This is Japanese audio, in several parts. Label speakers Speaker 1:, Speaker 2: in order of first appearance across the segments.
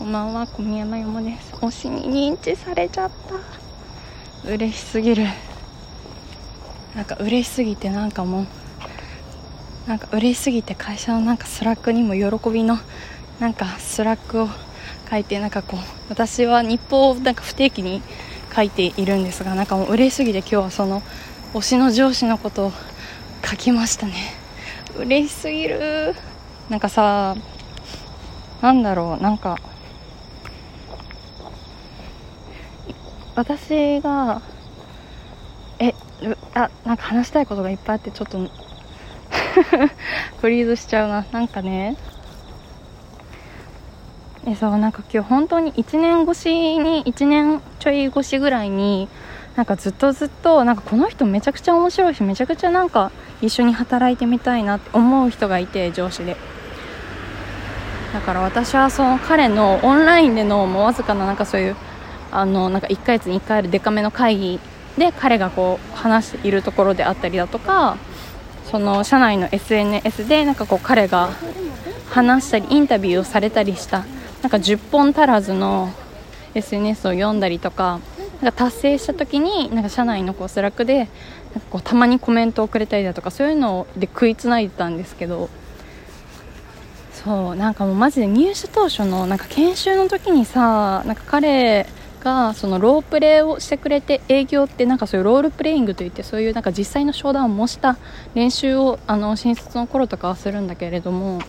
Speaker 1: こんばんは、小宮山よもです。推しに認知されちゃった。嬉しすぎる。なんか嬉しすぎてなんかもう、なんか嬉しすぎて会社のなんか Slack にも喜びのなんか Slack を書いてなんかこう私は日報をなんか不定期に書いているんですがなんかもう嬉しすぎて今日はその推しの上司のことを書きましたね嬉しすぎるなんかさなんだろうなんか私がえあなんか話したいことがいっぱいあってちょっと フリーズしちゃうな。なんかね。えそうなんか今日本当に1年越しに1年ちょい越しぐらいになんかずっとずっとなんかこの人めちゃくちゃ面白いしめちゃくちゃなんか一緒に働いてみたいなって思う人がいて上司で。だから私はその彼のオンラインでのもうわずかななんかそういうあのなんか1ヶ月に1回あるデカめの会議で彼がこう話しているところであったりだとかその社内の SNS でなんかこう彼が話したりインタビューをされたりしたなんか10本足らずの SNS を読んだりとかなんか達成した時になんか社内のこう Slack でなんかこうたまにコメントをくれたりだとかそういうので食いつないでたんですけどそうなんかもうマジで入社当初のなんか研修の時にさなんか彼がそのロープレーをしてくれて営業ってなんかそういうロールプレイングといってそういうなんか実際の商談を模した練習をあの新卒の頃とかはするんだけれども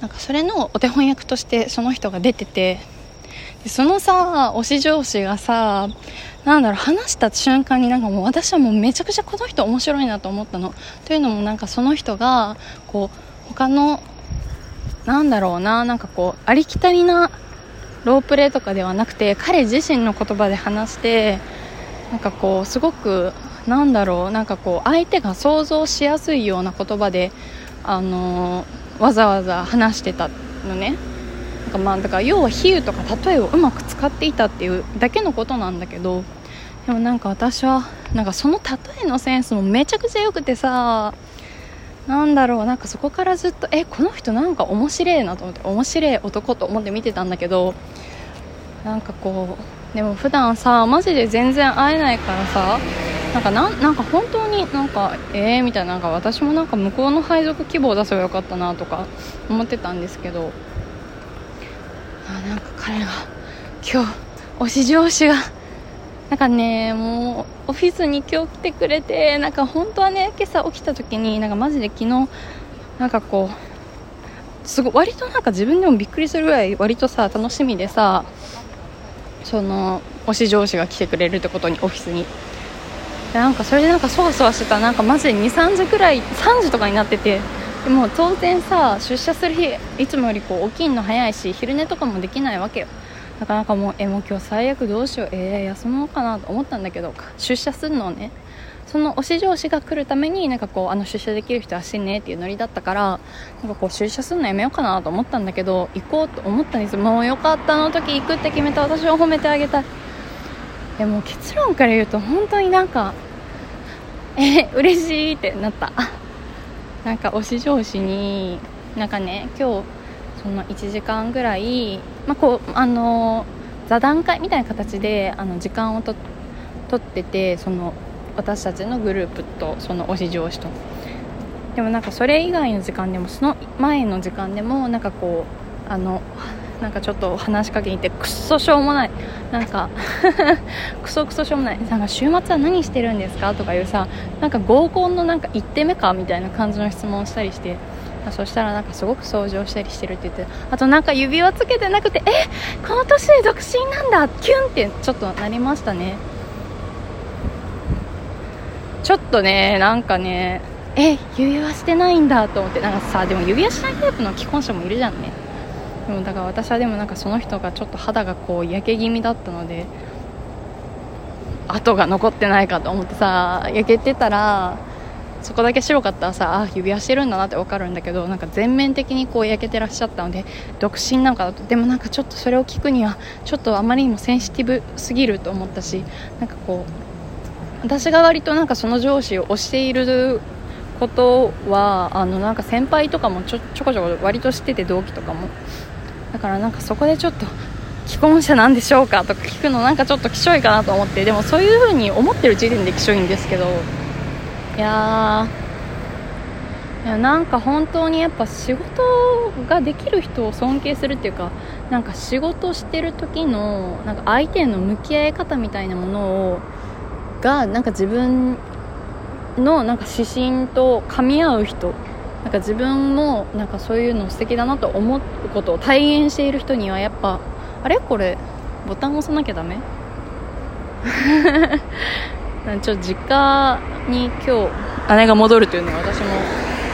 Speaker 1: なんかそれのお手本役としてその人が出ててでそのさ推し上司がさなんだろう話した瞬間になんかもう私はもうめちゃくちゃこの人面白いなと思ったの。というのもなんかその人がこう他のなんだろうななんかこうありきたりなロープレーとかではなくて彼自身の言葉で話してなんかこうすごくなんだろうなんかこう相手が想像しやすいような言葉であの、わざわざ話してたのね。なんかまあだから要は比喩とか例えをうまく使っていたっていうだけのことなんだけどでもなんか私はなんかその例えのセンスもめちゃくちゃ良くてさなんだろうなんかそこからずっとえこの人なんか面白いなと思って面白い男と思って見てたんだけどなんかこうでも普段さマジで全然会えないからさなんかなんなんか本当になんかえーみたいななんか私もなんか向こうの配属希望出せばよかったなとか思ってたんですけどあなんか彼が今日推し上司がなんかねもうオフィスに今日来てくれてなんか本当はね今朝起きた時になんかマジで昨日なんかこうすごい割となんか自分でもびっくりするぐらい割とさ楽しみでさその推し上司が来てくれるってことにオフィスに。でなんかそれでなんかそわそわしてたなんかマジで23時ぐらい3時とかになっててでも当然さ出社する日いつもよりこう起きんの早いし昼寝とかもできないわけよ。なかなかもうえもう今日最悪どうしよう。えー、休もうかなと思ったんだけど出社するのね。その推し上司が来るためになんかこうあの出社できる人はしてねっていうノリだったからなんかこう出社するのやめようかなと思ったんだけど行こうと思ったんですもうよかったあの時行くって決めた私を褒めてあげた。いでも結論から言うと本当になんかえ嬉しいってなった。なんか推し上司になんかね今日その1時間ぐらい、まあ、こうあの座談会みたいな形であの時間をと取っててその私たちのグループとその推し上司とでもなんかそれ以外の時間でもその前の時間でもなんかこうあのなんかちょっと話しかけに行ってくっそしょうもない。なんか クソクソしょうもない。なんか週末は何してるんですか？とかいうさなんか合コンのなんか1手目か？みたいな感じの質問をしたりして。そしたらなんかすごく掃除をしたりしてるって言ってあとなんか指輪つけてなくてえこの年で独身なんだキュンってちょっとなりましたね。ちょっとねなんかねえ指輪してないんだと思ってなんかさでも指輪しないタイプの既婚者もいるじゃんね。でもだから私はでもなんかその人がちょっと肌がこう焼け気味だったので跡が残ってないかと思ってさ焼けてたらそこだけ白かったらさあ指輪してるんだなって分かるんだけどなんか全面的にこう焼けてらっしゃったので独身なんかだとでもなんかちょっとそれを聞くにはちょっとあまりにもセンシティブすぎると思ったしなんかこう私が割となんかその上司を推していることはあのなんか先輩とかもちょちょこちょこ割と知ってて同期とかも。だからなんかそこでちょっと既婚者なんでしょうかとか聞くのなんかちょっときしょいかなと思ってでもそういう風に思ってる時点できしょいんですけどいやいやなんか本当にやっぱ仕事ができる人を尊敬するっていうかなんか仕事してる時のなんか相手への向き合い方みたいなものをがなんか自分のなんか指針と噛み合う人なんか自分もなんかそういうの素敵だなと思うことを体現している人にはやっぱあれこれボタン押さなきゃダメ？ちょっと実家に今日姉が戻るというのは私も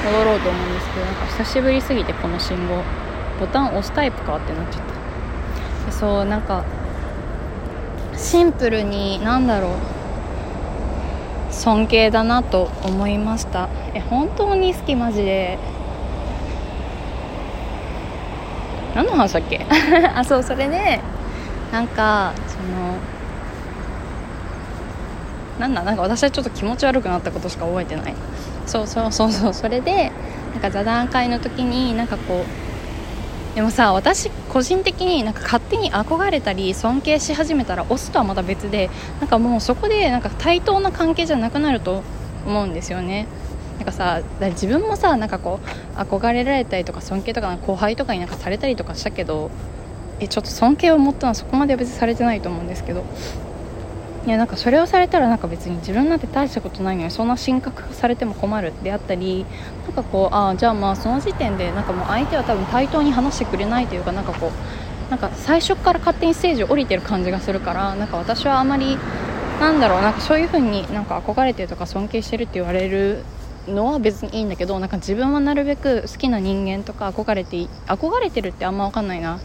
Speaker 1: 戻ろうと思うんですけどなんか久しぶりすぎてこの信号ボタン押すタイプかってなっちゃった。そうなんかシンプルになんだろう尊敬だなと思いました。え本当に好きマジで。何の話だっけ？あそうそれでなんかそのなんだなんか私はちょっと気持ち悪くなったことしか覚えてない。そうそうそうそうそれでなんか座談会の時になんかこうでもさ私個人的になんか勝手に憧れたり尊敬し始めたら押すとはまた別でなんかもうそこでなんか対等な関係じゃなくなると思うんですよね。なんかさ自分もさなんかこう憧れられたりとか尊敬とか後輩とかになんかされたりとかしたけどえちょっと尊敬を持ったのはそこまで別にされてないと思うんですけど。いやなんかそれをされたらなんか別に自分なんて大したことないのにそんな神格化されても困るであったりなんかこうあじゃあまあその時点でなんかもう相手は多分対等に話してくれないというかなんかこうなんか最初から勝手にステージを降りてる感じがするからなんか私はあまりなんだろうなんかそういう風になんか憧れてるとか尊敬してるって言われるのは別にいいんだけどなんか自分はなるべく好きな人間とか憧れて憧れてるってあんま分かんないな。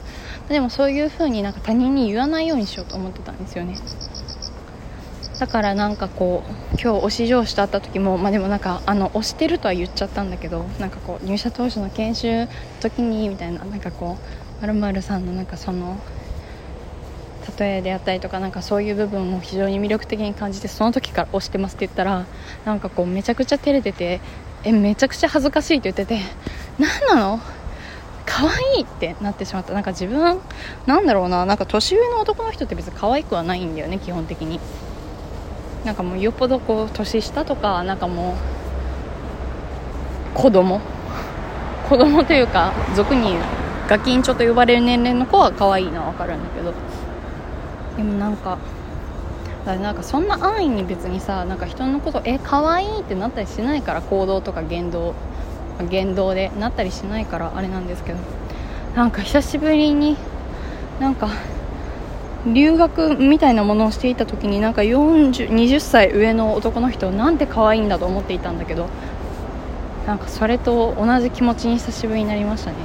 Speaker 1: でもそういう風になんか他人に言わないようにしようと思ってたんですよね。だからなんかこう今日推し上司と会った時もまあでもなんかあの推してるとは言っちゃったんだけどなんかこう入社当初の研修の時にみたいななんかこうまるまるさんのなんかその例えであったりとかなんかそういう部分を非常に魅力的に感じてその時から推してますって言ったらなんかこうめちゃくちゃ照れててえめちゃくちゃ恥ずかしいって言ってて何なの？可愛いってなってしまった。なんか自分なんだろうな。なんか年上の男の人って別に可愛くはないんだよね基本的に。なんかもうよっぽどこう年下とかなんかもう子供。子供というか俗にガキンチョと呼ばれる年齢の子は可愛いのは分かるんだけど。でもなんかなんかそんな安易に別にさなんか人のことえ可愛いってなったりしないから行動とか言動言動でなったりしないからあれなんですけど。なんか久しぶりになんか留学みたいなものをしていた時になんか20歳上の男の人なんて可愛いんだと思っていたんだけどなんかそれと同じ気持ちに久しぶりになりましたね。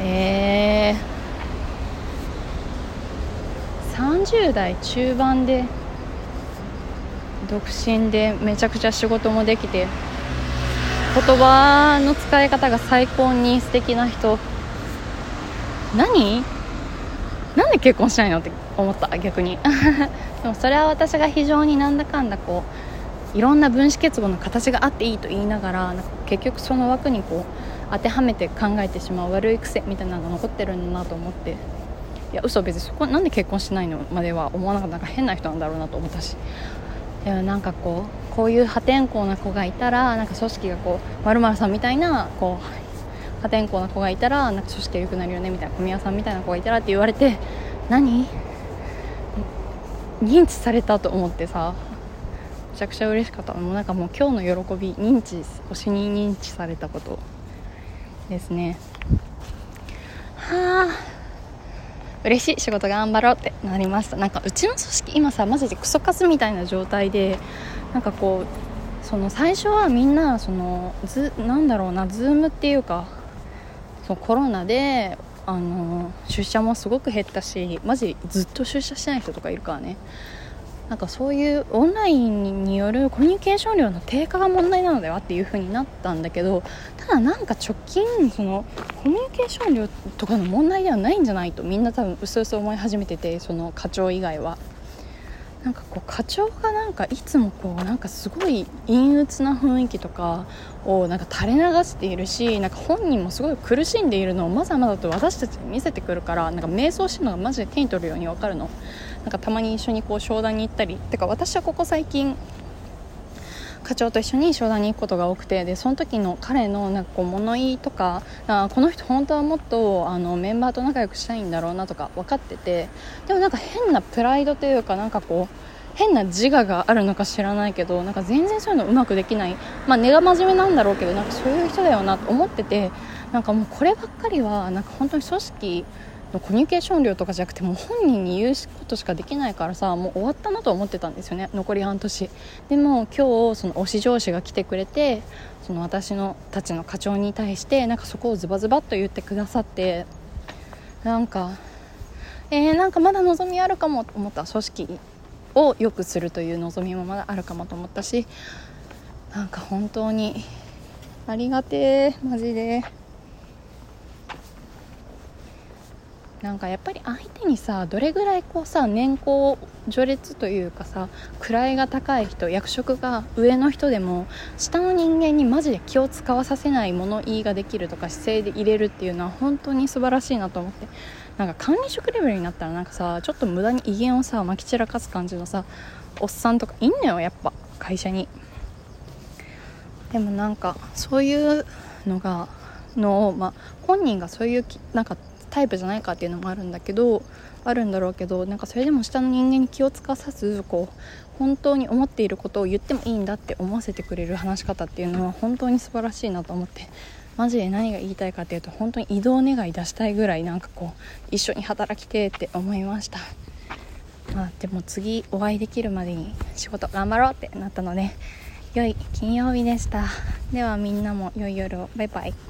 Speaker 1: えー、30代中盤で独身でめちゃくちゃ仕事もできて言葉の使い方が最高に素敵な人。何？なんで結婚しないのって思った逆に。でもそれは私が非常になんだかんだこういろんな分子結合の形があっていいと言いながら結局その枠にこう当てはめて考えてしまう悪い癖みたいなのが残ってるんだなと思って。いや嘘別にそこなんで結婚しないのまでは思わなかった。なんか変な人なんだろうなと思ったし。いやなんかこうこういう破天荒な子がいたらなんか組織がこうまるさんみたいなこう破天荒な子がいたらなんか組織が良くなるよねみたいな小宮さんみたいな子がいたらって言われて何？認知されたと思ってさめちゃくちゃ嬉しかったもうなんかもう今日の喜び認知推しに認知されたことですね。はあ。嬉しい仕事頑張ろうってなりました。なんかうちの組織今さマジでクソカスみたいな状態でなんかこうその最初はみんなそのずなんだろうなズームっていうかそうコロナであの出社もすごく減ったしマジずっと出社してない人とかいるからね。なんかそういうオンラインによるコミュニケーション量の低下が問題なのではっていう風になったんだけどただなんか直近そのコミュニケーション量とかの問題ではないんじゃないとみんな多分うすうす思い始めててその課長以外は。なんかこう課長がなんかいつもこうなんかすごい陰鬱な雰囲気とかをなんか垂れ流しているしなんか本人もすごい苦しんでいるのをまざまざと私たちに見せてくるからなんか瞑想してるのがマジで手に取るように分かるの。なんかたまに一緒にこう商談に行ったりてか私はここ最近課長と一緒に商談に行くことが多くてでその時の彼のなんかこう物言いとかあこの人本当はもっとあのメンバーと仲良くしたいんだろうなとか分かっててでもなんか変なプライドというかなんかこう変な自我があるのか知らないけどなんか全然そういうのうまくできないまあ根が真面目なんだろうけどなんかそういう人だよなと思っててなんかもうこればっかりはなんか本当に組織コミュニケーション量とかじゃなくてもう本人に言うことしかできないからさもう終わったなと思ってたんですよね。残り半年。でも今日その推し上司が来てくれてその私のたちの課長に対してなんかそこをズバズバっと言ってくださってなんかえー、なんかまだ望みあるかもと思った。組織を良くするという望みもまだあるかもと思ったしなんか本当にありがてえマジで。なんかやっぱり相手にさどれぐらいこうさ年功序列というかさ位が高い人役職が上の人でも下の人間にマジで気を使わさせない物言いができるとか姿勢で入れるっていうのは本当に素晴らしいなと思って。なんか管理職レベルになったらなんかさちょっと無駄に威厳をさまき散らかす感じのさおっさんとかいんのよやっぱ会社に。でもなんかそういうのがのを、まあ、本人がそういうなんかタイプじゃないかっていうのもあるんだけどあるんだろうけどなんかそれでも下の人間に気を使わさずこう本当に思っていることを言ってもいいんだって思わせてくれる話し方っていうのは本当に素晴らしいなと思ってマジで何が言いたいかっていうと本当に移動願い出したいぐらいなんかこう一緒に働きてって思いました。まあでも次お会いできるまでに仕事頑張ろうってなったので良い金曜日でした。ではみんなも良い夜を。バイバイ。